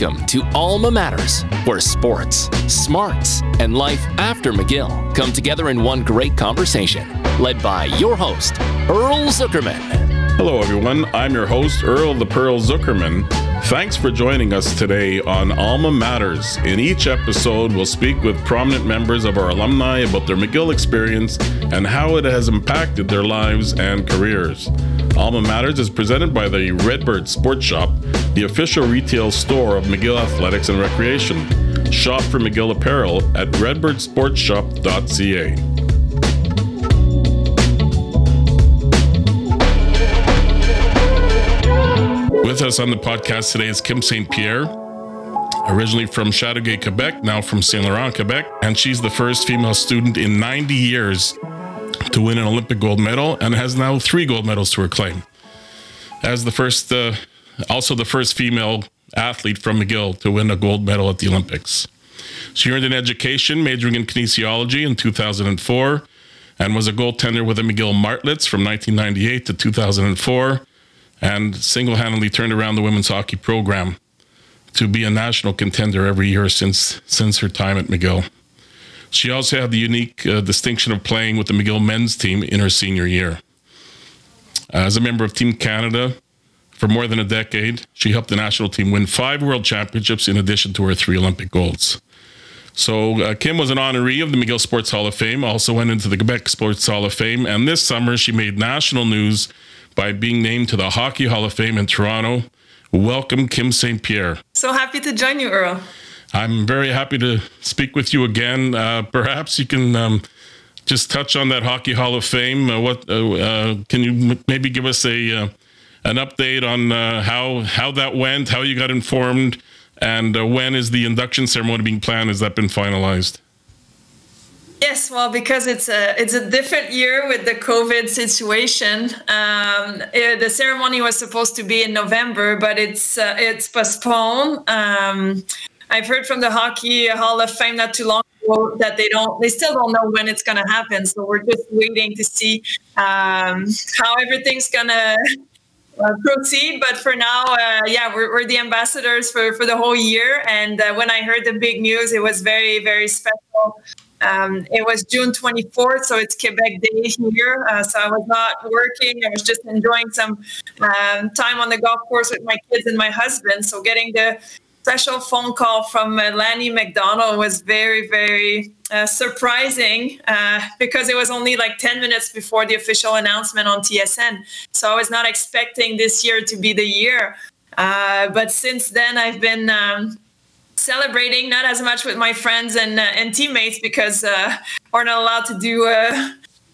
Welcome to Alma Matters, where sports, smarts, and life after McGill come together in one great conversation. Led by your host, Earl Zuckerman. Hello, everyone. I'm your host, Earl the Pearl Zuckerman. Thanks for joining us today on Alma Matters. In each episode, we'll speak with prominent members of our alumni about their McGill experience and how it has impacted their lives and careers. Alma Matters is presented by the Redbird Sports Shop, the official retail store of McGill Athletics and Recreation. Shop for McGill apparel at redbirdsportshop.ca. With us on the podcast today is Kim St. Pierre, originally from Chateauguay, Quebec, now from Saint Laurent, Quebec, and she's the first female student in 90 years to win an Olympic gold medal and has now three gold medals to her claim. As the first, uh, also the first female athlete from McGill to win a gold medal at the Olympics. She earned an education majoring in kinesiology in 2004 and was a goaltender with the McGill Martlets from 1998 to 2004 and single handedly turned around the women's hockey program to be a national contender every year since, since her time at McGill. She also had the unique uh, distinction of playing with the McGill men's team in her senior year. As a member of Team Canada for more than a decade, she helped the national team win five world championships in addition to her three Olympic golds. So, uh, Kim was an honoree of the McGill Sports Hall of Fame, also went into the Quebec Sports Hall of Fame, and this summer she made national news by being named to the Hockey Hall of Fame in Toronto. Welcome, Kim St. Pierre. So happy to join you, Earl. I'm very happy to speak with you again. Uh, perhaps you can um, just touch on that Hockey Hall of Fame. Uh, what uh, uh can you m- maybe give us a uh, an update on uh, how how that went, how you got informed, and when is the induction ceremony being planned? Has that been finalized? Yes, well, because it's a it's a different year with the COVID situation. Um, it, the ceremony was supposed to be in November, but it's it's postponed. Um, I've heard from the Hockey Hall of Fame not too long ago that they don't, they still don't know when it's going to happen. So we're just waiting to see um, how everything's going to uh, proceed. But for now, uh, yeah, we're, we're, the ambassadors for, for the whole year. And uh, when I heard the big news, it was very, very special. Um, it was June 24th, so it's Quebec Day here. Uh, so I was not working. I was just enjoying some um, time on the golf course with my kids and my husband. So getting the special phone call from uh, Lanny McDonald was very, very uh, surprising uh, because it was only like 10 minutes before the official announcement on TSN. So I was not expecting this year to be the year. Uh, but since then, I've been um, celebrating not as much with my friends and, uh, and teammates because uh, we're not allowed to do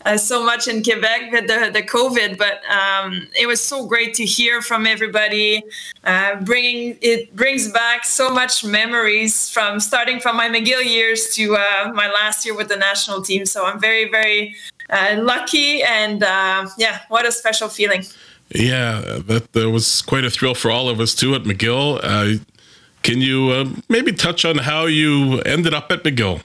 uh, so much in Quebec with the, the COVID, but um, it was so great to hear from everybody. Uh, bringing it brings back so much memories from starting from my McGill years to uh, my last year with the national team. So I'm very very uh, lucky, and uh, yeah, what a special feeling. Yeah, that, that was quite a thrill for all of us too at McGill. Uh, can you maybe touch on how you ended up at McGill?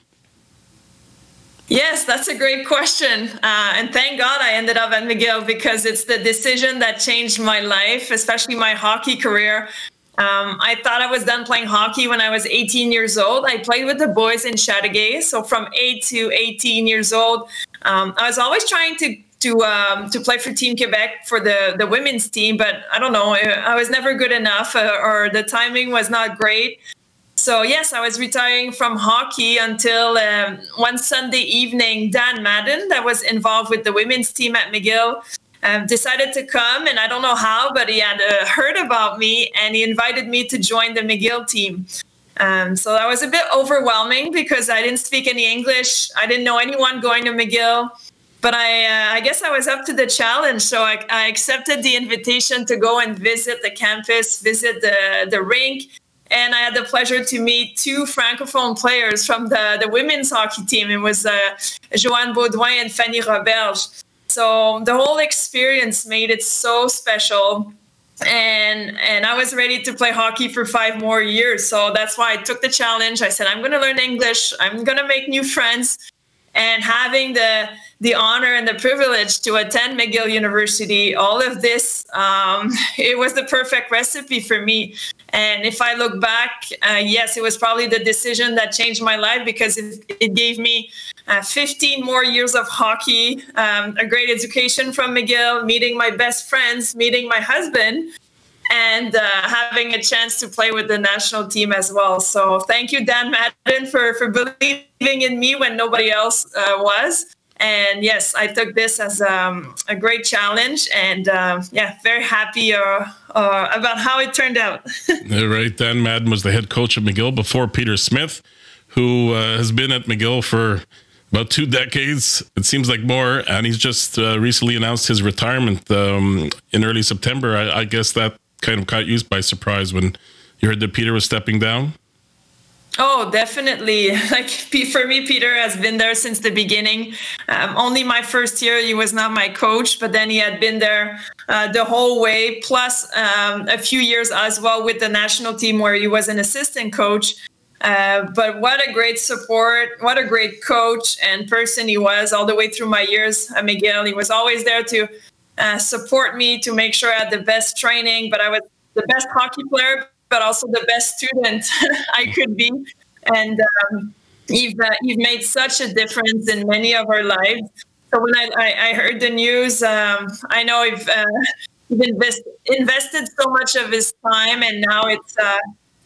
Yes, that's a great question. Uh, and thank God I ended up at McGill because it's the decision that changed my life, especially my hockey career. Um, I thought I was done playing hockey when I was 18 years old. I played with the boys in Chateauguay. So from 8 to 18 years old, um, I was always trying to to um, to play for Team Quebec for the the women's team, but I don't know, I was never good enough, uh, or the timing was not great. So yes, I was retiring from hockey until um, one Sunday evening. Dan Madden, that was involved with the women's team at McGill, um, decided to come, and I don't know how, but he had uh, heard about me, and he invited me to join the McGill team. Um, so that was a bit overwhelming because I didn't speak any English. I didn't know anyone going to McGill, but I, uh, I guess I was up to the challenge. So I, I accepted the invitation to go and visit the campus, visit the the rink and I had the pleasure to meet two francophone players from the, the women's hockey team. It was uh, Joanne Baudouin and Fanny Roberge. So the whole experience made it so special. And and I was ready to play hockey for five more years. So that's why I took the challenge. I said, I'm going to learn English. I'm going to make new friends. And having the the honor and the privilege to attend McGill University, all of this, um, it was the perfect recipe for me. And if I look back, uh, yes, it was probably the decision that changed my life because it, it gave me uh, 15 more years of hockey, um, a great education from McGill, meeting my best friends, meeting my husband, and uh, having a chance to play with the national team as well. So thank you, Dan Madden, for, for believing in me when nobody else uh, was. And yes, I took this as um, a great challenge, and uh, yeah, very happy uh, uh, about how it turned out. right, Dan Madden was the head coach of McGill before Peter Smith, who uh, has been at McGill for about two decades. It seems like more, and he's just uh, recently announced his retirement um, in early September. I, I guess that kind of caught you by surprise when you heard that Peter was stepping down. Oh, definitely. Like for me, Peter has been there since the beginning. Um, only my first year, he was not my coach, but then he had been there uh, the whole way, plus um, a few years as well with the national team where he was an assistant coach. Uh, but what a great support, what a great coach and person he was all the way through my years at McGill. He was always there to uh, support me, to make sure I had the best training, but I was the best hockey player, but also the best student I could be. And um, you've, uh, you've made such a difference in many of our lives. So when I, I, I heard the news, um, I know you've, uh, invest, invested so much of his time, and now it's uh,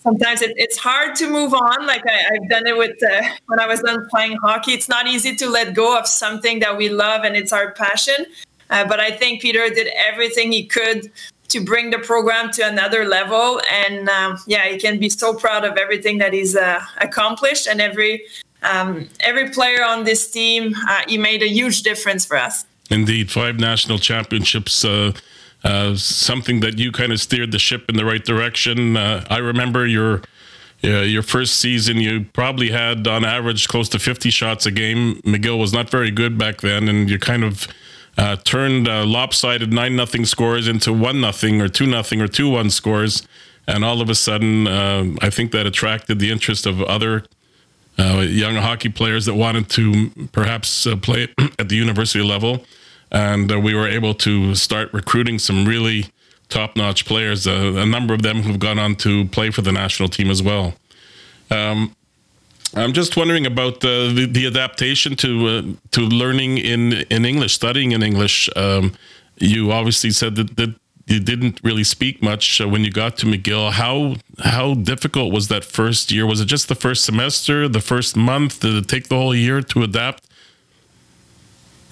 sometimes it, it's hard to move on. Like I, have done it with uh, when I was done playing hockey. It's not easy to let go of something that we love and it's our passion. Uh, but I think Peter did everything he could to bring the program to another level. And um, yeah, he can be so proud of everything that he's uh, accomplished. And every um, every player on this team, uh, he made a huge difference for us. Indeed, five national championships. Uh, uh something that you kind of steered the ship in the right direction. Uh, I remember your your first season, you probably had on average close to 50 shots a game. McGill was not very good back then, and you kind of uh, turned uh, lopsided nine nothing scores into one nothing or two nothing or two one scores, and all of a sudden, uh, I think that attracted the interest of other uh, young hockey players that wanted to perhaps uh, play at the university level, and uh, we were able to start recruiting some really top notch players. a number of them who've gone on to play for the national team as well. Um, I'm just wondering about the the, the adaptation to uh, to learning in in English, studying in English. Um, you obviously said that, that you didn't really speak much uh, when you got to McGill. How how difficult was that first year? Was it just the first semester, the first month? Did it take the whole year to adapt?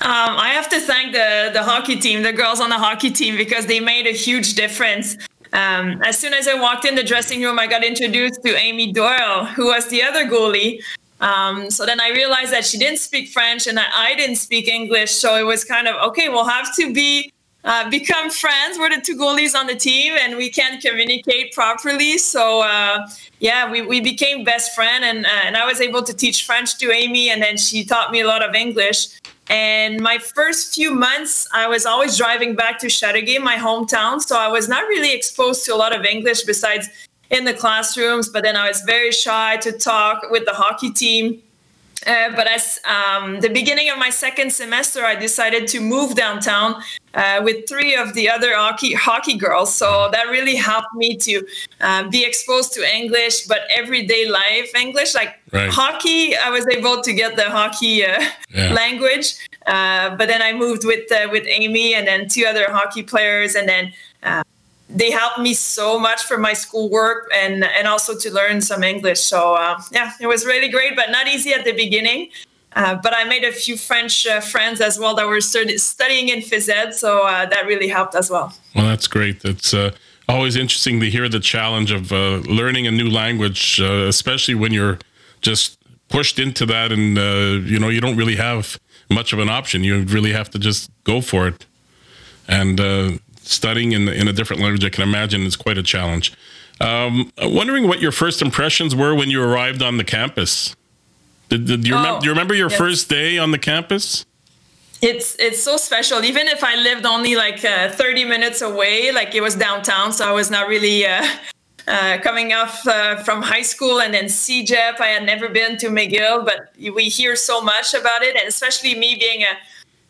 Um, I have to thank the the hockey team, the girls on the hockey team, because they made a huge difference. Um, as soon as I walked in the dressing room, I got introduced to Amy Doyle, who was the other goalie. Um, so then I realized that she didn't speak French and that I didn't speak English. So it was kind of okay. We'll have to be uh, become friends. We're the two goalies on the team, and we can't communicate properly. So uh, yeah, we, we became best friend, and uh, and I was able to teach French to Amy, and then she taught me a lot of English. And my first few months, I was always driving back to Chateauguay, my hometown. So I was not really exposed to a lot of English besides in the classrooms. But then I was very shy to talk with the hockey team. Uh, but as um, the beginning of my second semester, I decided to move downtown uh, with three of the other hockey hockey girls. So that really helped me to uh, be exposed to English, but everyday life English. Like right. hockey, I was able to get the hockey uh, yeah. language. Uh, but then I moved with uh, with Amy and then two other hockey players, and then they helped me so much for my schoolwork and and also to learn some English. So uh, yeah, it was really great, but not easy at the beginning. Uh, but I made a few French uh, friends as well that were studying in phys ed, so uh, that really helped as well. Well, that's great. It's uh, always interesting to hear the challenge of uh, learning a new language, especially when you're just pushed into that, and you know you don't really have much of an option. You really have to just go for it. And studying in, in a different language, I can imagine is quite a challenge. Um, wondering what your first impressions were when you arrived on the campus. Did, did you, oh, remember, do you remember your yes. first day on the campus? It's it's so special. Even if I lived only like uh, 30 minutes away, like it was downtown, so I was not really uh, uh, coming off uh, from high school and then CEGEP. I had never been to McGill, but we hear so much about it, and especially me being a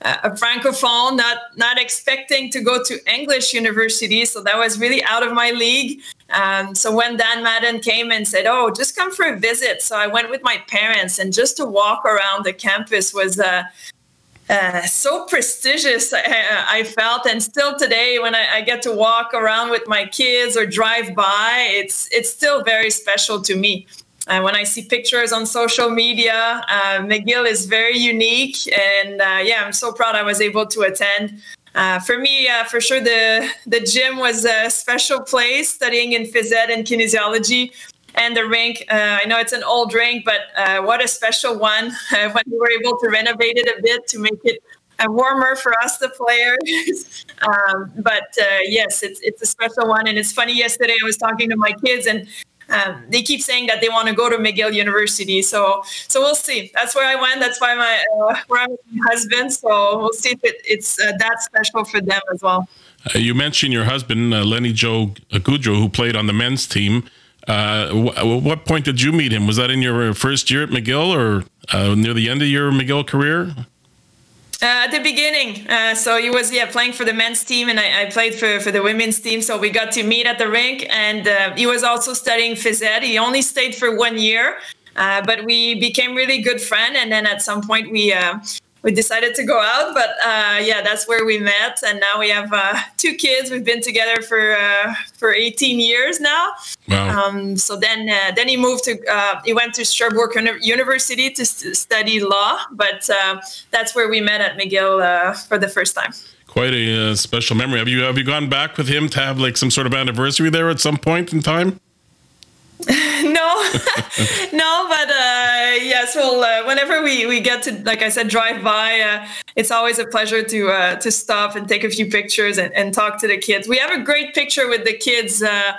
a francophone, not not expecting to go to English university, so that was really out of my league. Um, so when Dan Madden came and said, "Oh, just come for a visit," so I went with my parents, and just to walk around the campus was. Uh, uh, so prestigious I, I, felt and still today when I, I, get to walk around with my kids or drive by it's it's still very special to me uh, when I see pictures on social media, uh, McGill is very unique, and uh, yeah, I'm so proud I was able to attend. Uh, for me, uh, for sure, the the gym was a special place. Studying in phys ed and kinesiology, and the rink. Uh, I know it's an old rink, but what a special one! when we were able to renovate it a bit to make it warmer for us, the players. um, but yes, it's it's a special one, and it's funny. Yesterday, I was talking to my kids, and um, they keep saying that they want to go to McGill University. So so we'll see. That's where I went. That's why my uh, where I'm my husband. So we'll see if it, it's uh, that special for them as well. Uh, you mentioned your husband, uh, Lenny Joe Goudreau, who played on the men's team. Uh, wh- what point did you meet him? Was that in your first year at McGill or uh, near the end of your McGill career? Uh, at the beginning, uh, so he was yeah playing for the men's team, and I, I, played for, for the women's team. So we got to meet at the rink, and uh, he was also studying phys ed. He only stayed for one year, uh, but we became really good friends. And then at some point, we uh, we decided to go out. But uh, yeah, that's where we met, and now we have uh, two kids. We've been together for uh, for 18 years now. Wow. Um, so then uh, then he moved to uh, he went to Sherbrooke University to st- study law, but uh, that's where we met at McGill for the first time. Quite a special memory. Have you have you gone back with him to have like some sort of anniversary there at some point in time? no, no, but uh, yes, well, uh, whenever we, we get to, like I said, drive by, uh, it's always a pleasure to uh, to stop and take a few pictures and, and talk to the kids. We have a great picture with the kids uh,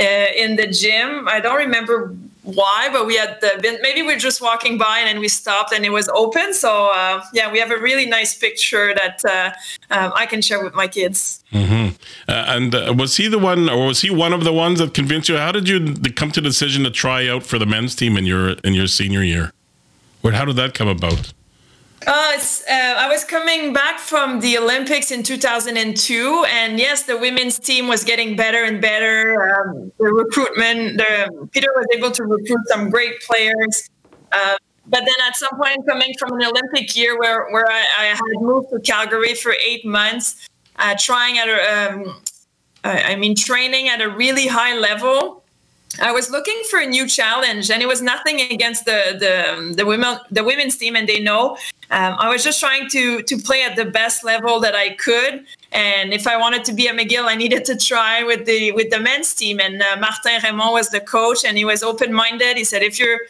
uh, in the gym. I don't remember why, but we had been maybe we're just walking by and then we stopped and it was open. So uh, yeah, we have a really nice picture that uh, um, I can share with my kids. Mm-hmm. Uh, and uh, was he the one, or was he one of the ones that convinced you? How did you come to the decision to try out for the men's team in your in your senior year? Or how did that come about? Uh, uh, I was coming back from the Olympics in 2002, and yes, the women's team was getting better and better. Um, the recruitment, the, Peter was able to recruit some great players. Uh, but then at some point, coming from an Olympic year where, where I, I had moved to Calgary for eight months, uh, trying at a, um, I mean, training at a really high level, I was looking for a new challenge, and it was nothing against the the the women the women's team, and they know. Um, I was just trying to to play at the best level that I could, and if I wanted to be at McGill, I needed to try with the with the men's team. And uh, Martin Raymond was the coach, and he was open minded. He said, if you're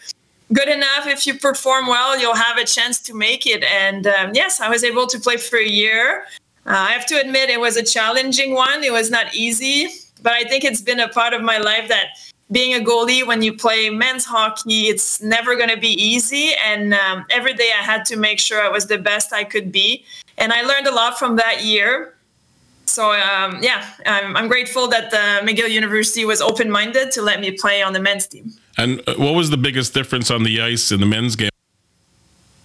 good enough, if you perform well, you'll have a chance to make it. And um, yes, I was able to play for a year. Uh, I have to admit, it was a challenging one. It was not easy, but I think it's been a part of my life that being a goalie when you play men's hockey it's never going to be easy. And um, every day i had to make sure i was the best i could be. And i learned a lot from that year. So um, yeah I'm, I'm, grateful that uh, mcgill university was open-minded to let me play on the men's team. And uh, what was the biggest difference on the ice in the men's game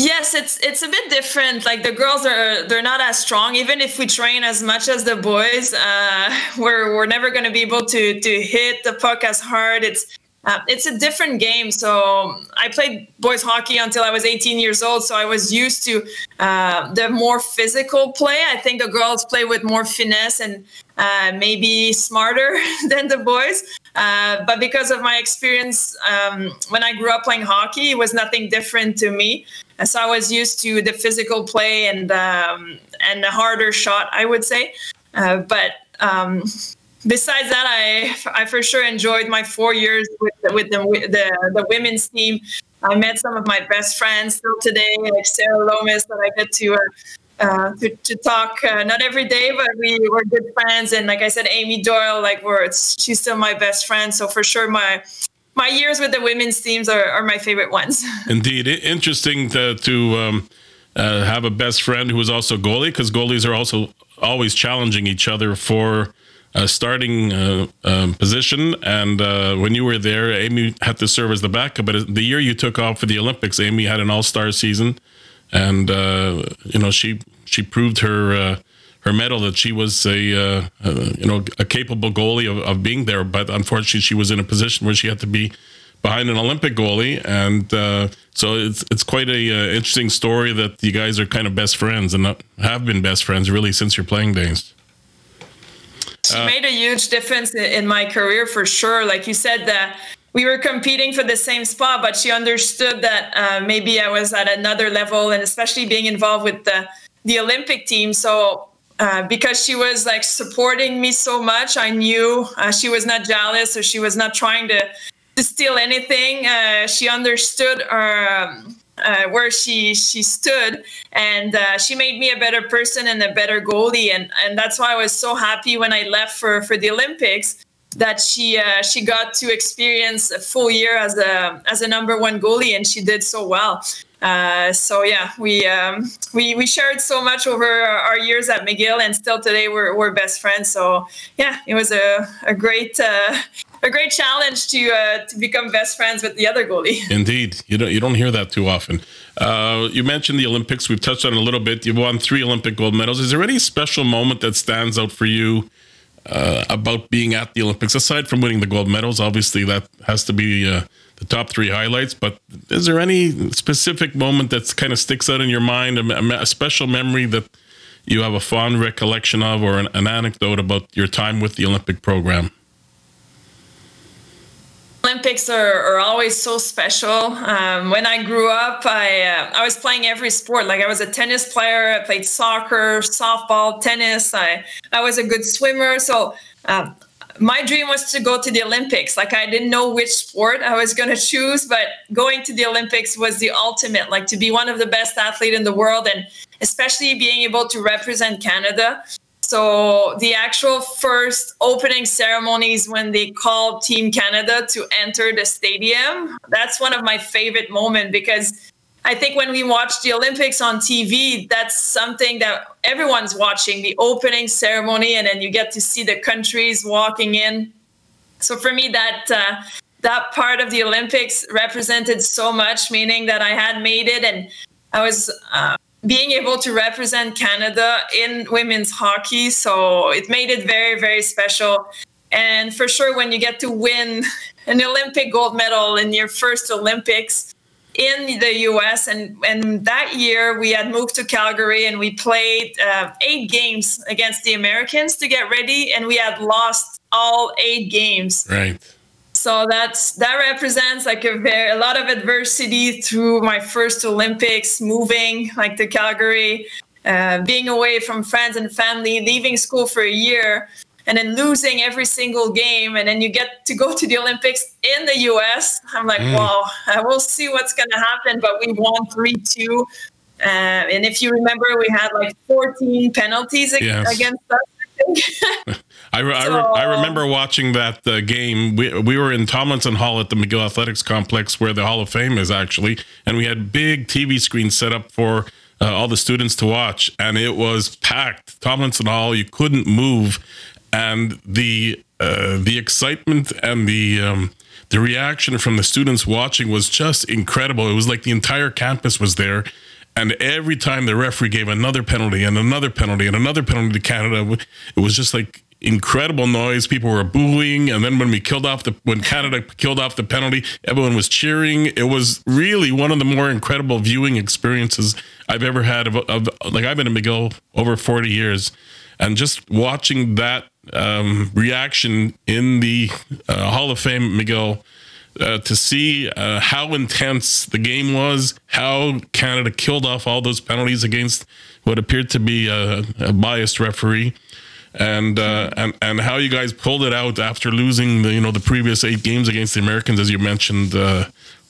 Yes, it's it's a bit different. Like the girls are they're not as strong. Even if we train as much as the boys, uh, we're we're never going to be able to to hit the puck as hard. It's uh, it's a different game. So I played boys hockey until I was 18 years old. So I was used to uh, the more physical play. I think the girls play with more finesse and uh, maybe smarter than the boys. Uh, but because of my experience um, when I grew up playing hockey, it was nothing different to me. So I was used to the physical play and um, and the harder shot, I would say. Uh, but um, besides that, I I for sure enjoyed my four years with the, with the, the the women's team. I met some of my best friends still today, like Sarah Lomas, that I get to. Uh, uh, to, to talk uh, not every day but we were good friends and like i said amy doyle like we're she's still my best friend so for sure my my years with the women's teams are, are my favorite ones indeed interesting to, to um, uh, have a best friend who is also goalie because goalies are also always challenging each other for a starting uh, um, position. And uh, when you were there, Amy had to serve as the backup. But the year you took off for the Olympics, Amy had an All Star season, and uh, you know she she proved her uh, her medal that she was a uh, you know a capable goalie of, of being there. But unfortunately, she was in a position where she had to be behind an Olympic goalie, and uh, so it's it's quite a uh, interesting story that you guys are kind of best friends and have been best friends really since your playing days. She uh, made a huge difference in my career for sure. Like you said, that we were competing for the same spot, but she understood that uh, maybe I was at another level, and especially being involved with the the Olympic team. So uh, because she was like supporting me so much, I knew uh, she was not jealous or she was not trying to to steal anything. Uh, she understood um, uh, where she she stood, and uh, she made me a better person and a better goalie. And and that's why I was so happy when I left for for the Olympics that she she got to experience a full year as a as a number one goalie, and she did so well. Uh, so yeah, we um, we we shared so much over our years at McGill, and still today we're we're best friends. So yeah, it was a a great uh, a great challenge to uh, to become best friends with the other goalie. Indeed, you don't you don't hear that too often. Uh, you mentioned the Olympics. We've touched on a little bit. You've won three Olympic gold medals. Is there any special moment that stands out for you? Uh, about being at the Olympics, aside from winning the gold medals, obviously that has to be uh, the top three highlights. But is there any specific moment that kind of sticks out in your mind, a, a, special memory that you have a fond recollection of, or an, an anecdote about your time with the Olympic program? Olympics are, are always so special. Um, when I grew up, I uh, I was playing every sport. Like I was a tennis player. I played soccer, softball, tennis. I I was a good swimmer. So uh, my dream was to go to the Olympics. Like I didn't know which sport I was going to choose, but going to the Olympics was the ultimate. Like to be one of the best athlete in the world, and especially being able to represent Canada. So the actual first opening ceremonies when they called Team Canada to enter the stadium, that's one of my favorite moments because I think when we watch the Olympics on TV, that's something that everyone's watching the opening ceremony, and then you get to see the countries walking in. So for me, that uh, that part of the Olympics represented so much, meaning that I had made it, and I was uh, being able to represent Canada in women's hockey. So it made it very, very special. And for sure, when you get to win an Olympic gold medal in your first Olympics in the US, and, and that year we had moved to Calgary and we played uh, eight games against the Americans to get ready, and we had lost all eight games. Right so that's that represents like a very a lot of adversity through my first olympics moving like to calgary uh, being away from friends and family leaving school for a year and then losing every single game and then you get to go to the olympics in the us i'm like mm. wow we'll see what's going to happen but we won 3-2 uh, and if you remember we had like 14 penalties yes. against us I, re- so, I, re- I, remember watching that uh, game. We, we were in Tomlinson Hall at the McGill Athletics Complex, where the Hall of Fame is actually, and we had big TV screens set up for uh, all the students to watch, and it was packed. Tomlinson Hall, you couldn't move, and the uh, the excitement and the um, the reaction from the students watching was just incredible. It was like the entire campus was there. And every time the referee gave another penalty and another penalty and another penalty to Canada, it was just like incredible noise. People were booing, and then when we killed off the when Canada killed off the penalty, everyone was cheering. It was really one of the more incredible viewing experiences I've ever had. Of, of like I've been in McGill over forty years, and just watching that um, reaction in the uh, Hall of Fame McGill, Uh, to see uh, how intense the game was, how Canada killed off all those penalties against what appeared to be a, a biased referee, and uh, and and how you guys pulled it out after losing the you know the previous eight games against the Americans, as you mentioned. Uh,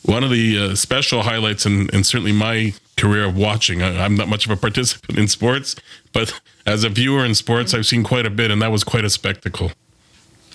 one of the uh, special highlights, and, and certainly my career of watching. I, am not much of a participant in sports, but as a viewer in sports, I've seen quite a bit, and that was quite a spectacle.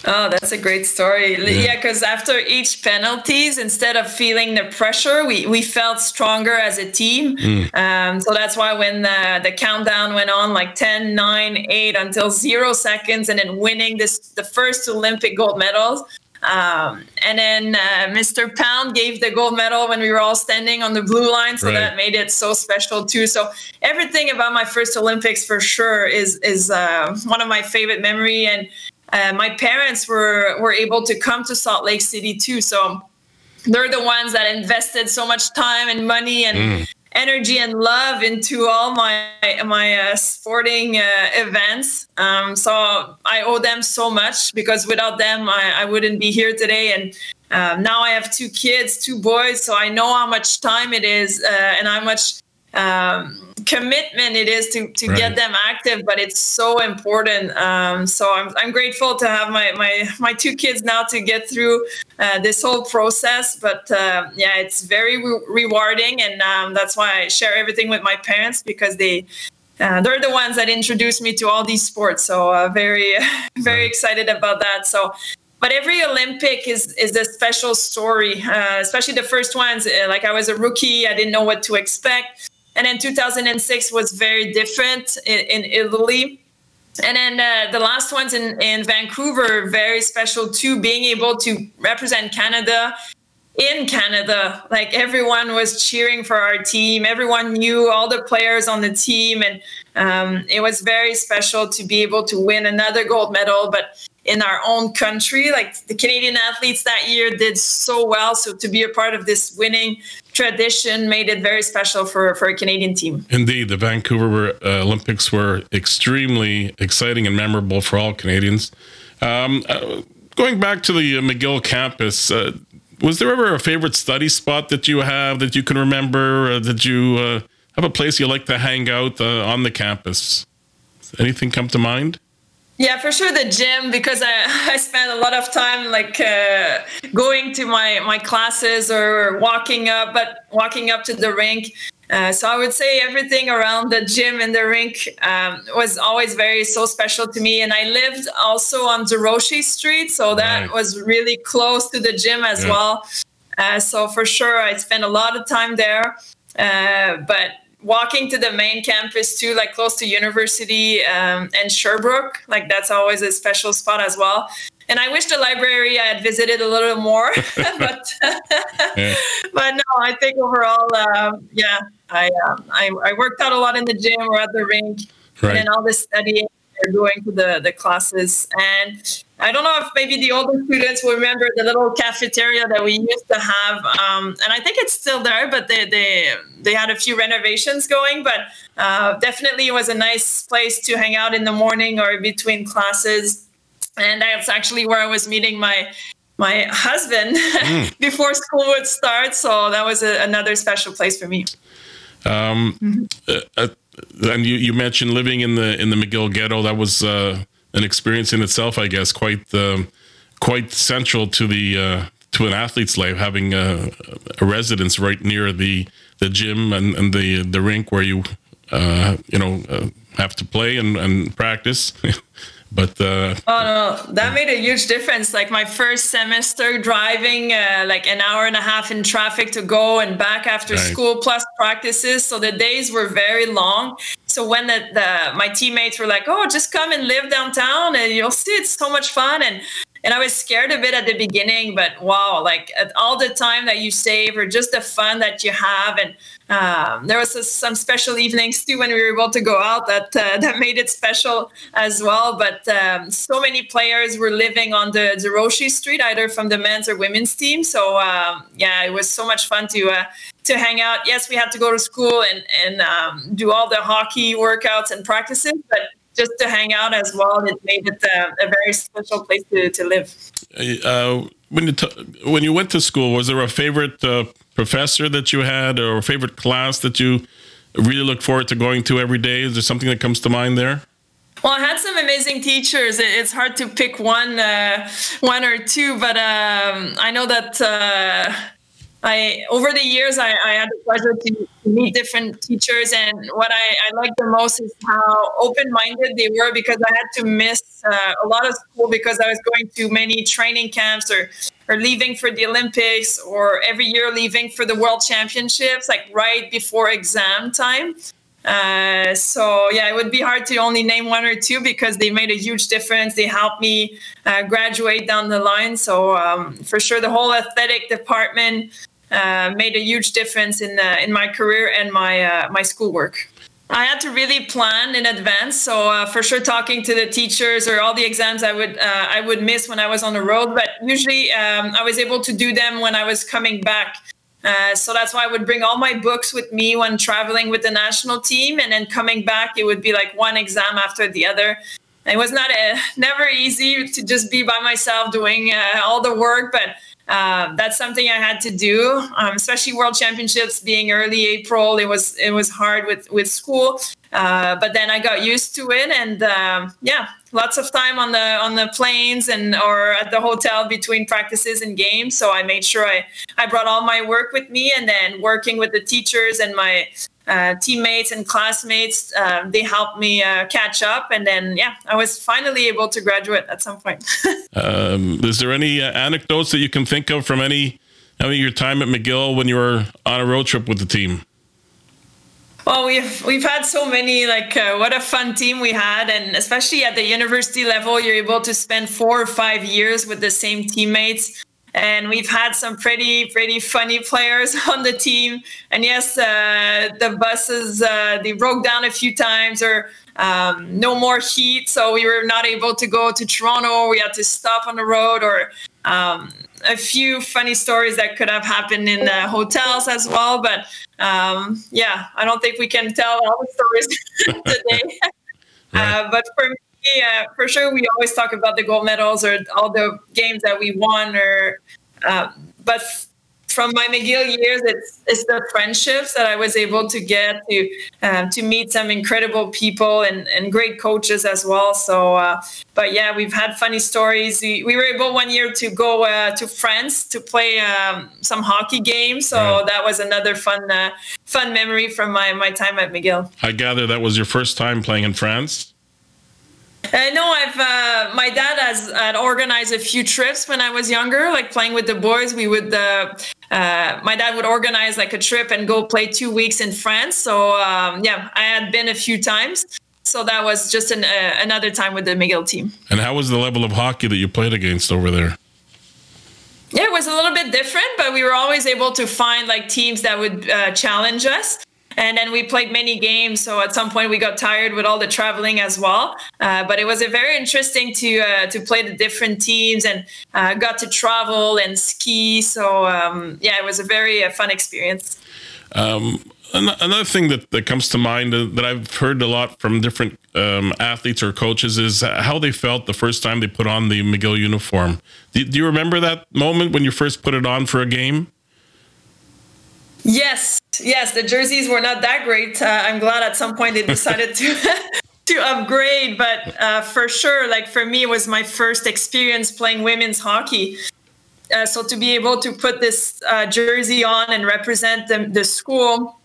Oh, that's a great story. Yeah, because yeah, after each penalties, instead of feeling the pressure, we, we felt stronger as a team. Mm. Um, so that's why when the, the countdown went on, like 10, 9, 8 until zero seconds, and then winning this the first Olympic gold medals. Um, and then uh, Mr. Pound gave the gold medal when we were all standing on the blue line, so right. that made it so special too. So everything about my first Olympics for sure is is uh, one of my favorite memory and uh, my parents were were able to come to Salt Lake City too. So they're the ones that invested so much time and money and mm. Energy and love into all my my uh, sporting uh, events. Um, so I owe them so much because without them, I, I wouldn't be here today. And um, now I have two kids, two boys, so I know how much time it is uh, and how much um, commitment it is to, to right. get them active, but it's so important. Um, so I'm, I'm grateful to have my, my, my two kids now to get through uh, this whole process. But uh, yeah, it's very re- rewarding. And um, that's why I share everything with my parents because they, uh, they're the ones that introduced me to all these sports. So uh, very, very excited about that. So but every Olympic is is a special story, uh, especially the first ones. Uh, like I was a rookie, I didn't know what to expect and then 2006 was very different in, in Italy. And then uh, the last ones in, in Vancouver, very special too, being able to represent Canada in Canada. Like everyone was cheering for our team, everyone knew all the players on the team, and um, it was very special to be able to win another gold medal. But in our own country. Like the Canadian athletes that year did so well. So to be a part of this winning tradition made it very special for, for a Canadian team. Indeed, the Vancouver uh, Olympics were extremely exciting and memorable for all Canadians. Um, uh, going back to the uh, McGill campus, uh, was there ever a favorite study spot that you have that you can remember? Uh, did you uh, have a place you like to hang out on the campus? Anything come to mind? Yeah, for sure the gym because I, I spend a lot of time like uh, going to my my classes or walking up, but walking up to the rink. Uh, so I would say everything around the gym and the rink um, was always very so special to me. And I lived also on Durocher Street, so that right. was really close to the gym as yeah. well. Uh, so for sure, I spent a lot of time there. Uh, but walking to the main campus too, like close to university um, and Sherbrooke, like that's always a special spot as well. And I wish the library I had visited a little more, but yeah. but no, I think overall, um, yeah, I, um, I I worked out a lot in the gym or at the rink, right. and all the studying going to the, the classes. And I don't know if maybe the older students will remember the little cafeteria that we used to have. Um, and I think it's still there, but they, they, they had a few renovations going. But uh, definitely it was a nice place to hang out in the morning or between classes. And that's actually where I was meeting my my husband mm. before school would start. So that was a, another special place for me. Um, mm-hmm. uh, uh and you, you mentioned living in the in the McGill ghetto. That was uh, an experience in itself, I guess, quite quite central to the uh, to an athlete's life, having a, a, residence right near the the gym and, and the the rink where you uh, you know uh, have to play and, and practice. but uh, oh no that made a huge difference. Like my first semester driving uh, like an hour and a half in traffic to go and back after right. school plus practices. So the days were very long. So when the, the my teammates were like oh just come and live downtown and you'll see it's so much fun. And and I was scared a bit at the beginning, but wow, like all the time that you save or just the fun that you have. And um, there was a, some special evenings too when we were able to go out that uh, that made it special as well. But um, so many players were living on the, Durocher Street, either from the men's or women's team. So um, yeah, it was so much fun to uh, to hang out. Yes, we had to go to school and and um, do all the hockey workouts and practices, but just to hang out as well. It made it a, a very special place to, to live. Uh, when you t- when you went to school, was there a favorite uh, professor that you had, or a favorite class that you really look forward to going to every day? Is there something that comes to mind there? Well, I had some amazing teachers. It's hard to pick one, uh, one or two, but um, I know that uh, I over the years I, I, had the pleasure to meet different teachers and what I, I liked the most is how open-minded they were because I had to miss uh, a lot of school because I was going to many training camps or or leaving for the Olympics or every year leaving for the World Championships like right before exam time. Uh, so yeah, it would be hard to only name one or two because they made a huge difference. They helped me uh, graduate down the line. So um, for sure, the whole athletic department uh, made a huge difference in uh, in my career and my uh, my schoolwork. I had to really plan in advance. So uh, for sure, talking to the teachers or all the exams I would uh, I would miss when I was on the road, but usually um, I was able to do them when I was coming back. Uh, so that's why I would bring all my books with me when traveling with the national team, and then coming back, it would be like one exam after the other. it was not a, never easy to just be by myself doing all the work, but uh, that's something I had to do, um, especially World Championships being early April. It was it was hard with with school, uh, but then I got used to it, and um, yeah, lots of time on the on the planes and or at the hotel between practices and games. So I made sure I I brought all my work with me, and then working with the teachers and my uh, teammates and classmates. Um, they helped me uh, catch up, and then yeah, I was finally able to graduate at some point. um, is there any uh, anecdotes that you can think of from any, I mean, your time at McGill when you were on a road trip with the team? Well, we've we've had so many like uh, what a fun team we had, and especially at the university level, you're able to spend four or five years with the same teammates. And we've had some pretty pretty funny players on the team. And yes uh, the buses uh, they broke down a few times or um, no more heat. So we were not able to go to toronto. We had to stop on the road or um, a few funny stories that could have happened in the hotels as well but um, yeah i don't think we can tell all the stories today right. uh, but for me yeah, for sure. We always talk about the gold medals or all the games that we won, or uh, but from my McGill years, it's it's the friendships that I was able to get to um, to meet some incredible people and, and great coaches as well. So, uh, but yeah, we've had funny stories. We, we were able one year to go uh, to France to play um, some hockey games. So that was another fun uh, fun memory from my my time at McGill. I gather that was your first time playing in France. Uh, no, I've uh, my dad has had organized a few trips when I was younger, like playing with the boys. We would uh, uh, my dad would organize like a trip and go play two weeks in France. So um, yeah, I had been a few times. So that was just an, uh, another time with the McGill team. And how was the level of hockey that you played against over there? Yeah, it was a little bit different, but we were always able to find like teams that would uh, challenge us and then we played many games. So at some point we got tired with all the traveling as well. Uh, but it was a very interesting to uh, to play the different teams and uh, got to travel and ski. So um, yeah, it was a very uh, fun experience. Um, another thing that, that comes to mind uh, that I've heard a lot from different um, athletes or coaches is how they felt the first time they put on the McGill uniform. Do, do you remember that moment when you first put it on for a game? Yes, yes, the jerseys were not that great. Uh, I'm glad at some point they decided to to upgrade, but uh, for sure, like for me, it was my first experience playing women's hockey. Uh, so to be able to put this uh, jersey on and represent the, the school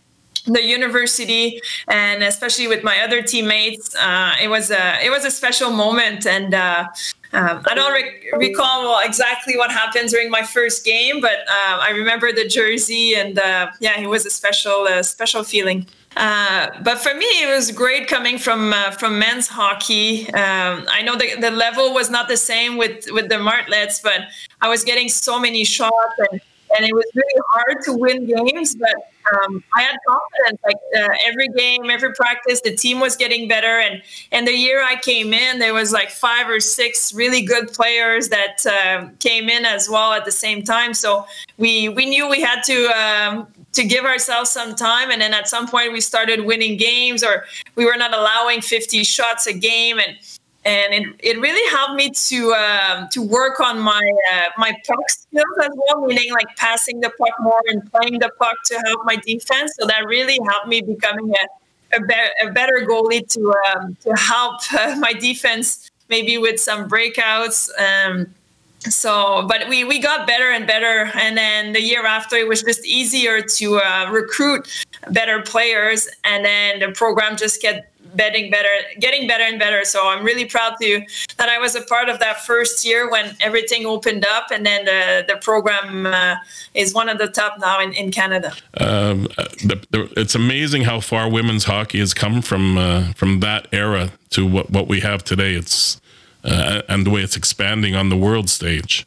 the university and especially with my other teammates uh, it was a it was a special moment and uh, um, I don't rec- recall exactly what happened during my first game, but uh, I remember the jersey, and uh, yeah, it was a special, uh, special feeling. Uh, but for me, it was great coming from uh, from men's hockey. Um, I know the, the level was not the same with with the Martlets, but I was getting so many shots and and it was really hard to win games. But um, I had confidence. Like uh, every game, every practice, the team was getting better. And and the year I came in, there was like five or six really good players that uh, came in as well at the same time. So we we knew we had to. Um, to give ourselves some time and then at some point we started winning games or we were not allowing 50 shots a game and and it, it really helped me to um, to work on my uh, my puck skills as well, meaning like passing the puck more and playing the puck to help my defense. So that really helped me becoming a a, be- a better goalie to um, to help uh, my defense maybe with some breakouts. Um, so but we we got better and better and then the year after it was just easier to uh, recruit better players and then the program just get getting better getting better and better. So i'm really proud to that i was a part of that first year when everything opened up. And then the, the program uh, is one of the top now in, in canada. Um, the, the, it's amazing how far women's hockey has come from uh, from that era to what, what we have today. It's uh, and the way it's expanding on the world stage.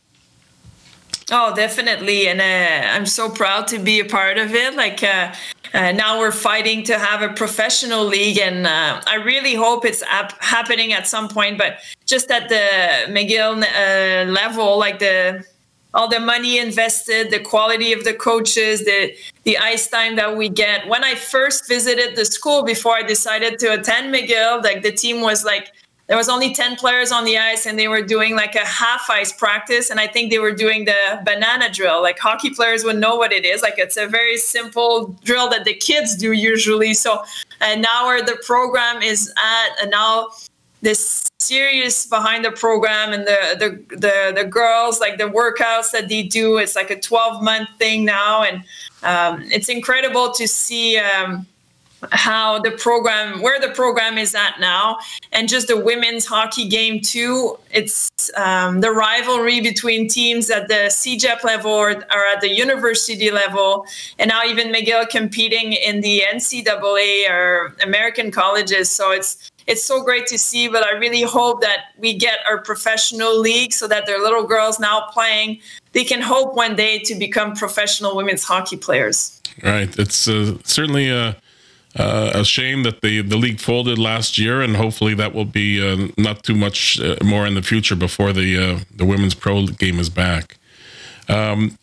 Oh, definitely, and uh, I'm so proud to be a part of it. Like uh, uh, now, we're fighting to have a professional league, and uh, I really hope it's ap- happening at some point. But just at the McGill uh, level, like the all the money invested, the quality of the coaches, the the ice time that we get. When I first visited the school before I decided to attend McGill, like the team was like there was only 10 players on the ice and they were doing like a half ice practice. And i think they were doing the banana drill. Like hockey players would know what it is. Like it's a very simple drill that the kids do usually. So and now where the program is at and now this serious behind the program and the the the, the girls like the workouts that they do it's like a 12 month thing now. And um, it's incredible to see um, how the program where the program is at now. And just the women's hockey game too. It's um, the rivalry between teams at the cegep level or, or, at the university level. And now even mcgill competing in the ncaa or american colleges. So it's it's so great to see but i really hope that we get our professional league so that their little girls now playing they can hope one day to become professional women's hockey players. Right. It's uh, certainly a uh, a shame that the, the league folded last year, and hopefully that will be uh, not too much uh, more in the future before the uh, the women's pro game is back. Um,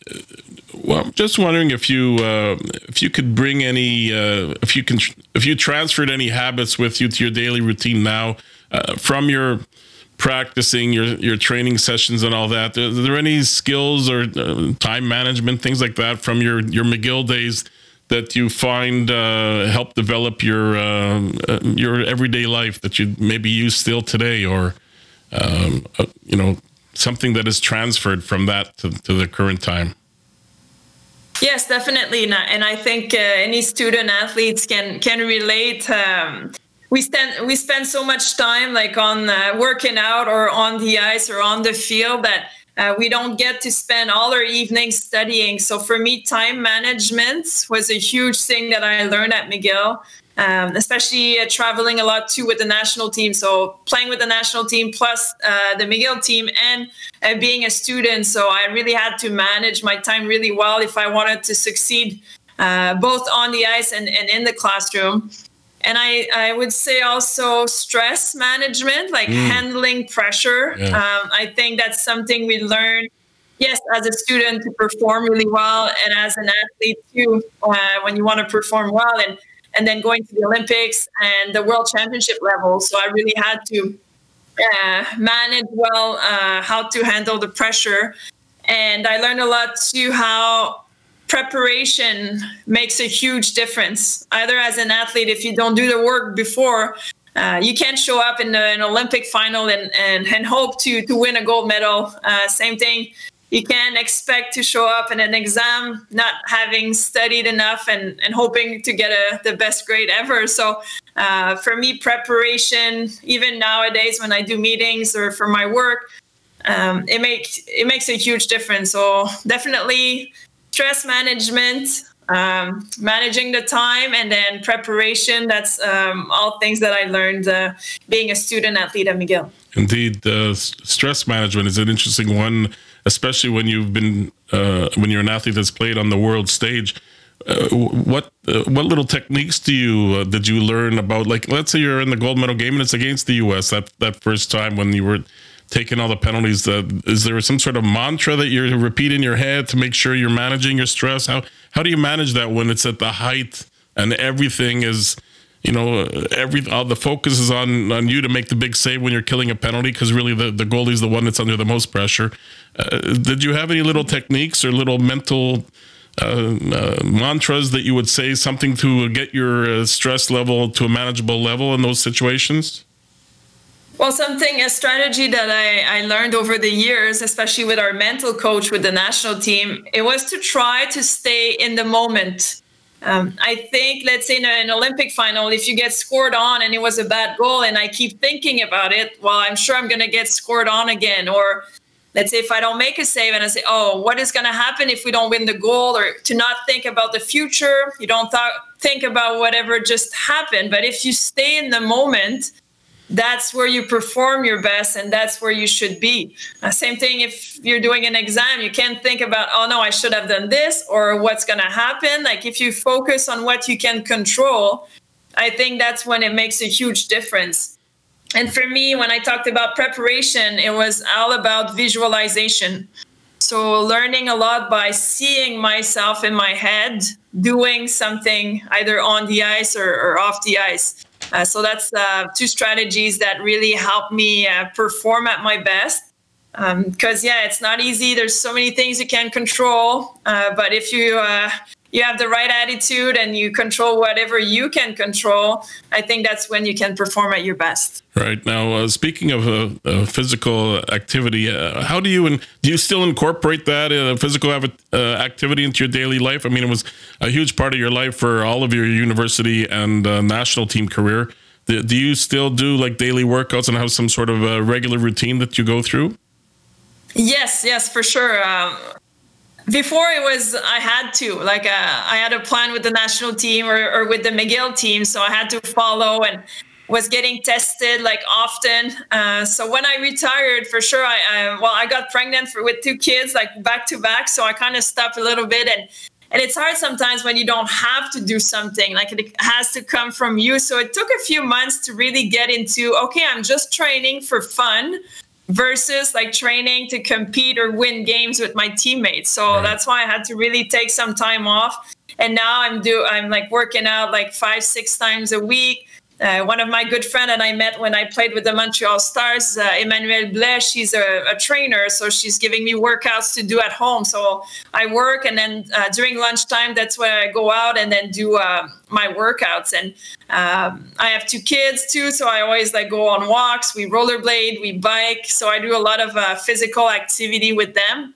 well, I'm just wondering if you uh, if you could bring any uh, if you can if you transferred any habits with you to your daily routine now from your practicing your your training sessions and all that. Are there any skills or time management things like that from your your McGill days? That you find uh, help develop your uh, uh, your everyday life that you maybe use still today, or um, uh, you know something that is transferred from that to, to the current time? Yes, definitely, and I think uh, any student athletes can can relate. Um, we spend we spend so much time like on uh, working out or on the ice or on the field that uh, we don't get to spend all our evenings studying. So for me, time management was a huge thing that I learned at McGill, um, especially uh, traveling a lot too with the national team. So playing with the national team plus uh, the McGill team and uh, being a student. So I really had to manage my time really well if I wanted to succeed uh, both on the ice and, and in the classroom and I, I would say also stress management like mm. handling pressure yeah. um, i think that's something we learn yes as a student to perform really well and as an athlete too uh, when you want to perform well and and then going to the olympics and the world championship level so i really had to uh, manage well uh, how to handle the pressure and i learned a lot too how preparation makes a huge difference. Either as an athlete, if you don't do the work before, uh, you can't show up in the, an Olympic final and, and, and hope to, to win a gold medal. Uh, same thing. You can't expect to show up in an exam not having studied enough and, and hoping to get a, the best grade ever. So, uh, for me, preparation, even nowadays when I do meetings or for my work, um, it makes it makes a huge difference. So, definitely stress management, um, managing the time, and then preparation. That's um, all things that I learned uh, being a student athlete at McGill. Indeed, uh, stress management is an interesting one, especially when you've been uh, when you're an athlete that's played on the world stage. Uh, what uh, what little techniques do you uh, did you learn about? Like, let's say you're in the gold medal game and it's against the U.S. that that first time when you were taking all the penalties. Uh, is there some sort of mantra that you repeat in your head to make sure you're managing your stress? How how do you manage that when it's at the height and everything is, you know, every all the focus is on on you to make the big save when you're killing a penalty because really the the goalie is the one that's under the most pressure. Uh, did you have any little techniques or little mental? Uh, uh, mantras that you would say something to get your uh, stress level to a manageable level in those situations? Well, something, a strategy that I, I learned over the years, especially with our mental coach with the national team, it was to try to stay in the moment. Um, I think, let's say in an Olympic final, if you get scored on and it was a bad goal, and I keep thinking about it, well, I'm sure I'm going to get scored on again. Or let's say if I don't make a save and I say, oh, what is going to happen if we don't win the goal? Or to not think about the future, you don't th- think about whatever just happened. But if you stay in the moment, that's where you perform your best and that's where you should be. Uh, same thing if you're doing an exam, you can't think about, oh no, I should have done this or what's going to happen. Like if you focus on what you can control, I think that's when it makes a huge difference. And for me, when I talked about preparation, it was all about visualization. So learning a lot by seeing myself in my head doing something either on the ice or, or off the ice. Uh, so that's uh, two strategies that really help me uh, perform at my best. Because um, yeah, it's not easy. There's so many things you can control, uh, but if you uh, you have the right attitude and you control whatever you can control, I think that's when you can perform at your best. Right now, uh, speaking of uh, uh, physical activity, uh, how do you and do you still incorporate that uh, physical uh, activity into your daily life? I mean, it was a huge part of your life for all of your university and national team career. Do, do, you still do like daily workouts and have some sort of a regular routine that you go through? Yes, yes, for sure. Um, before it was i had to like uh, i had a plan with the national team or, or with the mcgill team so i had to follow and was getting tested like often. Uh, so when i retired for sure i, I well i got pregnant for, with two kids like back to back so i kind of stopped a little bit. And and it's hard sometimes when you don't have to do something like it has to come from you. So it took a few months to really get into okay i'm just training for fun versus like training to compete or win games with my teammates. So right. that's why I had to really take some time off. And now I'm do I'm like working out like five six times a week. Uh, one of my good friend and I met when I played with the Montreal Stars, uh, Emmanuelle Blais. She's a, a, trainer, so she's giving me workouts to do at home. So I work, and then uh, during lunchtime, that's where I go out and then do uh, my workouts. And um, I have two kids too, so I always like go on walks. We rollerblade, we bike. So I do a lot of uh, physical activity with them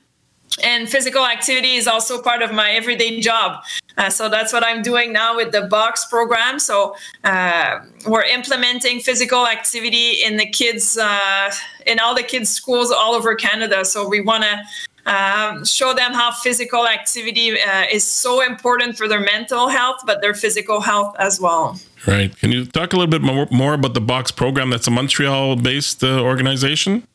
and physical activity is also part of my everyday job. Uh, so that's what I'm doing now with the BOKS program. So uh, we're implementing physical activity in the kids, uh, in all the kids' schools all over Canada. So we want to um, show them how physical activity uh, is so important for their mental health, but their physical health as well. Right. Can you talk a little bit more, more about the BOKS program? That's a Montreal based uh, organization.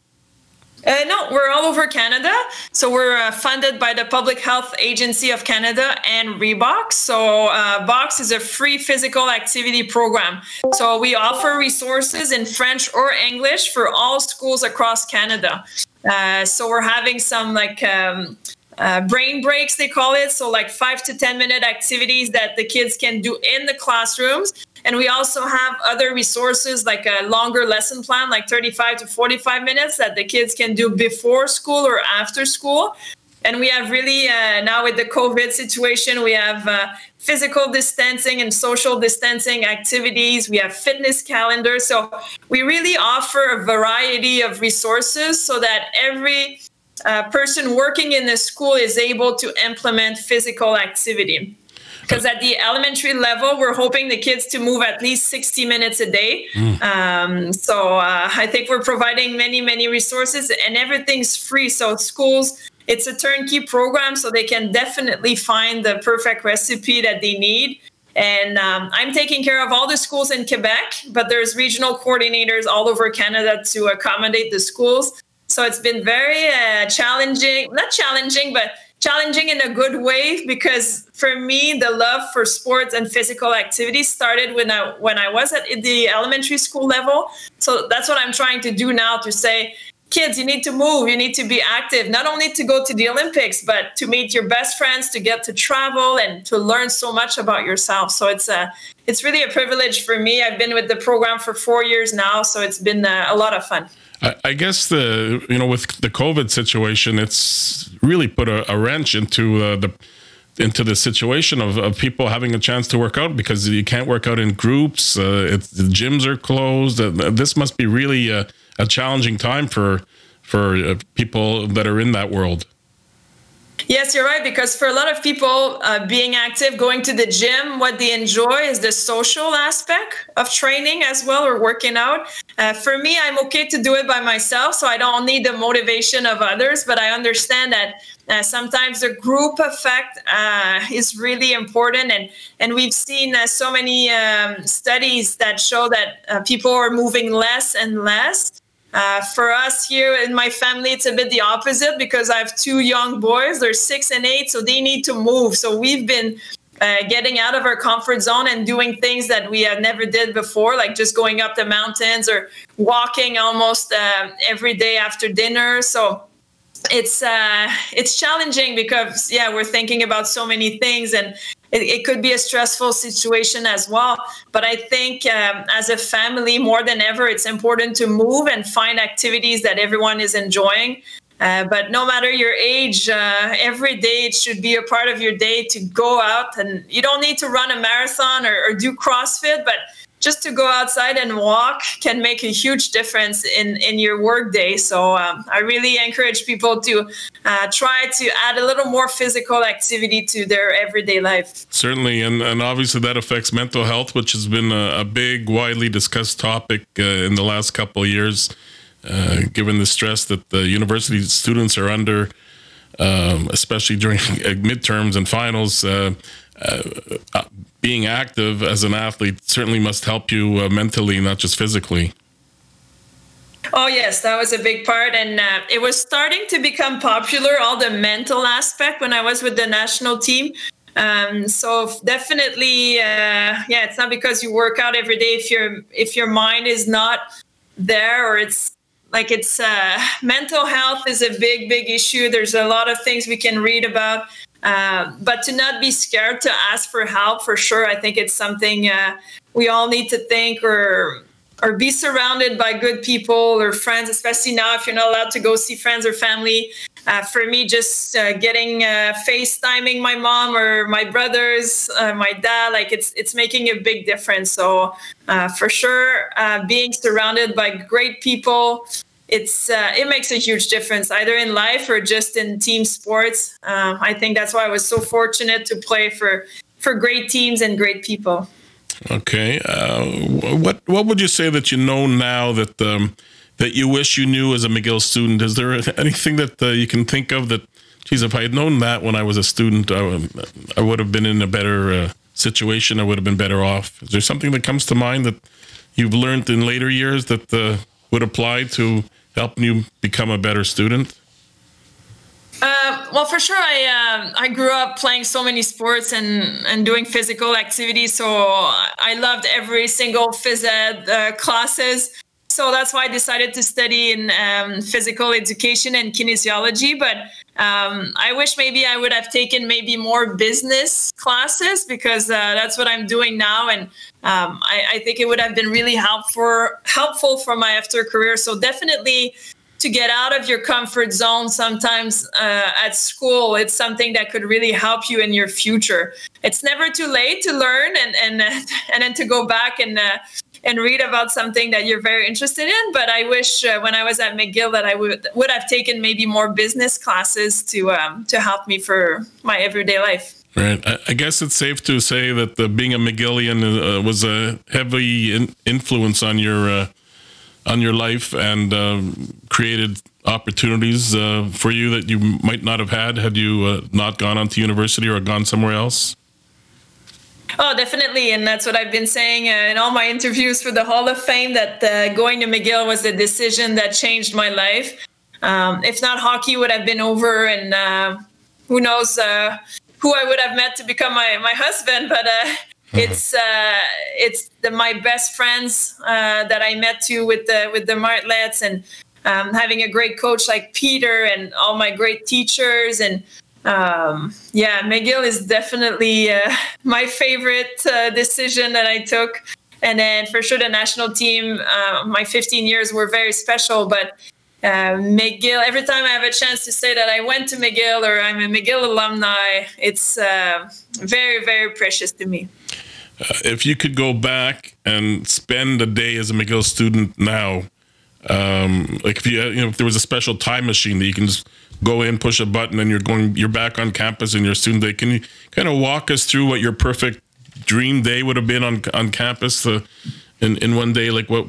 Uh, no, we're all over Canada. So we're uh, funded by the Public Health Agency of Canada and Reebok. So uh, BOKS is a free physical activity program. So we offer resources in French or English for all schools across Canada. Uh, so we're having some like um, uh, brain breaks, they call it. So like five to 10 minute activities that the kids can do in the classrooms and we also have other resources like a longer lesson plan, like 35 to 45 minutes that the kids can do before school or after school. And we have really, uh, now with the COVID situation, we have uh, physical distancing and social distancing activities. We have fitness calendars. So we really offer a variety of resources so that every uh, person working in the school is able to implement physical activity. Because at the elementary level we're hoping the kids to move at least 60 minutes a day. Mm. um, so uh, i think we're providing many many resources and everything's free. So schools it's a turnkey program so they can definitely find the perfect recipe that they need. And um, i'm taking care of all the schools in quebec but there's regional coordinators all over canada to accommodate the schools so it's been very uh, challenging not challenging but challenging in a good way because for me the love for sports and physical activity started when I when I was at the elementary school level. So that's what I'm trying to do now to say kids you need to move. You need to be active. Not only to go to the olympics but to meet your best friends to get to travel and to learn so much about yourself. So it's a it's really a privilege for me. I've been with the program for four years now so it's been a, a lot of fun I, guess the you know with the COVID situation, it's really put a, a wrench into uh, the into the situation of, of people having a chance to work out because you can't work out in groups. Uh, the gyms are closed. Uh, this must be really a, a challenging time for for uh, people that are in that world. Yes, you're right. Because for a lot of people, uh, being active, going to the gym, what they enjoy is the social aspect of training as well or working out. Uh, for me, I'm okay to do it by myself, so I don't need the motivation of others. But I understand that uh, sometimes the group effect uh, is really important, and and we've seen uh, so many um, studies that show that uh, people are moving less and less. Uh, for us here in my family, it's a bit the opposite because I have two young boys. They're six and eight, so they need to move. So we've been uh, getting out of our comfort zone and doing things that we had never did before, like just going up the mountains or walking almost uh, every day after dinner. So it's uh, it's challenging because yeah, we're thinking about so many things and it, it, could be a stressful situation as well. But I think um, as a family, more than ever, it's important to move and find activities that everyone is enjoying. Uh, but no matter your age, uh, every day it should be a part of your day to go out. And you don't need to run a marathon or, or do CrossFit, but just to go outside and walk can make a huge difference in in your workday. So um, I really encourage people to uh, try to add a little more physical activity to their everyday life. Certainly, and and obviously that affects mental health, which has been a, a big, widely discussed topic uh, in the last couple of years, uh, given the stress that the university students are under. Um, especially during midterms and finals, uh, uh, being active as an athlete certainly must help you uh, mentally, not just physically. Oh yes, that was a big part, and uh, it was starting to become popular. All the mental aspect when I was with the national team. Um, so definitely, uh, yeah, it's not because you work out every day if your if your mind is not there or it's like it's uh, mental health is a big big issue. There's a lot of things we can read about uh, but to not be scared to ask for help, for sure, I think it's something uh, we all need to think or or be surrounded by good people or friends, especially now if you're not allowed to go see friends or family. Uh, for me, just uh, getting uh, FaceTiming my mom or my brothers, uh, my dad, like it's it's making a big difference. So for sure, being surrounded by great people it's uh, it makes a huge difference either in life or just in team sports. Uh, I think that's why I was so fortunate to play for for great teams and great people. Okay, uh, what what would you say that you know now that um, that you wish you knew as a McGill student? Is there anything that uh, you can think of that? Geez, if I had known that when I was a student, I would, I would have been in a better uh, situation. I would have been better off. Is there something that comes to mind that you've learned in later years that uh, would apply to helping you become a better student? Uh, well, for sure, I uh, I grew up playing so many sports and and doing physical activities, so I loved every single phys ed uh, classes. So that's why I decided to study in um, physical education and kinesiology. But um, I wish maybe I would have taken maybe more business classes because uh, that's what I'm doing now, and um, I, I, think it would have been really helpful helpful for my after career. So definitely to get out of your comfort zone sometimes uh, at school it's something that could really help you in your future it's never too late to learn and and and then to go back and uh, and read about something that you're very interested in. But I wish uh, when I was at McGill that I would would have taken maybe more business classes to um, to help me for my everyday life. Right. I guess it's safe to say that the, being a McGillian uh, was a heavy in influence on your uh, on your life and um, created opportunities uh, for you that you might not have had had you uh, not gone on to university or gone somewhere else. Oh, definitely. And that's what I've been saying uh, in all my interviews for the Hall of Fame that uh, going to McGill was the decision that changed my life. Um, if not, hockey would have been over, and uh, who knows uh, who I would have met to become my, my husband. But uh, it's uh, it's the, my best friends that I met to with the with the Martlets and um, having a great coach like Peter and all my great teachers and um, yeah, McGill is definitely uh, my favorite uh, decision that I took. And then for sure, the national team, uh, my 15 years were very special. But uh, McGill. Every time I have a chance to say that I went to McGill or I'm a McGill alumni, it's uh, very, very precious to me. Uh, if you could go back and spend a day as a McGill student now, um, like if you, you know, if there was a special time machine that you can just go in, push a button, and you're going, you're back on campus and your student day. Can you kind of walk us through what your perfect dream day would have been on on campus uh, in in one day? Like what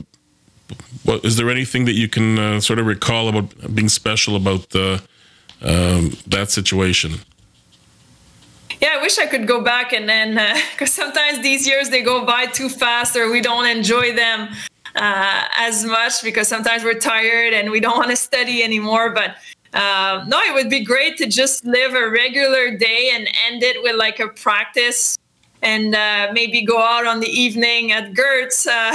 what is there anything that you can uh, sort of recall about being special about uh, um, that situation? Yeah, I wish I could go back and then because uh, sometimes these years they go by too fast or we don't enjoy them uh, as much because sometimes we're tired and we don't want to study anymore. But uh, no, it would be great to just live a regular day and end it with like a practice and uh, maybe go out on the evening at Gerts uh,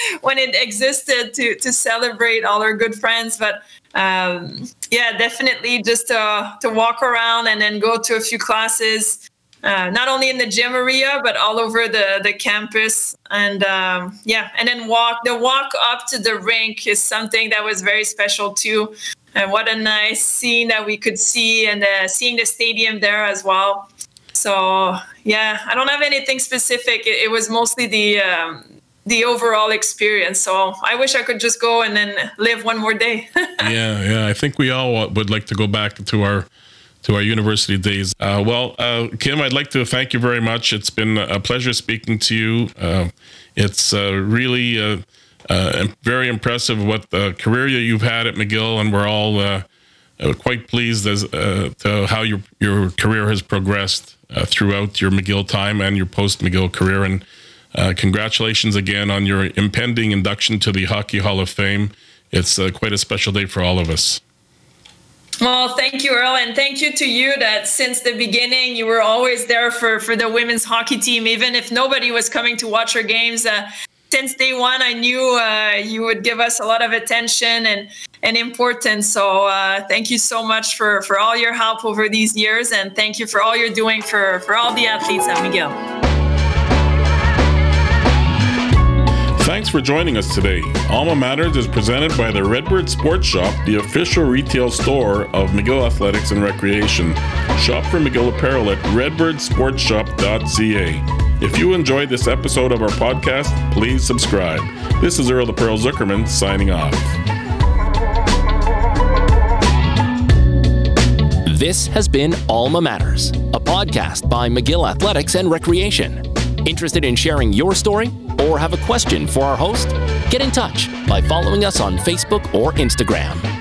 when it existed to, to celebrate all our good friends. But um, yeah, definitely just to, to walk around and then go to a few classes. Uh, not only in the gym area but all over the the campus and um, yeah and then walk the walk up to the rink is something that was very special too and what a nice scene that we could see and uh, seeing the stadium there as well so yeah, I don't have anything specific. It, it was mostly the um, the overall experience. So I wish I could just go and then live one more day. yeah, yeah. I think we all would like to go back to our to our university days. Uh, well, uh, Kim, I'd like to thank you very much. It's been a pleasure speaking to you. Uh, it's uh, really uh, uh, very impressive what the career you've had at McGill, and we're all quite pleased as to how your your career has progressed throughout your McGill time and your post McGill career. And congratulations again on your impending induction to the Hockey Hall of Fame. It's quite a special day for all of us. Well, thank you, Earl, and thank you to you that since the beginning you were always there for for the women's hockey team, even if nobody was coming to watch our games. Uh, since day one, I knew uh, you would give us a lot of attention and and importance. So uh, thank you so much for for all your help over these years, and thank you for all you're doing for for all the athletes at McGill. Thanks for joining us today. Alma Matters is presented by the Redbird Sports Shop, the official retail store of McGill Athletics and Recreation. Shop for McGill apparel at redbirdsportshop.ca. If you enjoyed this episode of our podcast, please subscribe. This is Earl the Pearl Zukerman signing off. This has been Alma Matters, a podcast by McGill Athletics and Recreation. Interested in sharing your story or have a question for our host? Get in touch by following us on Facebook or Instagram.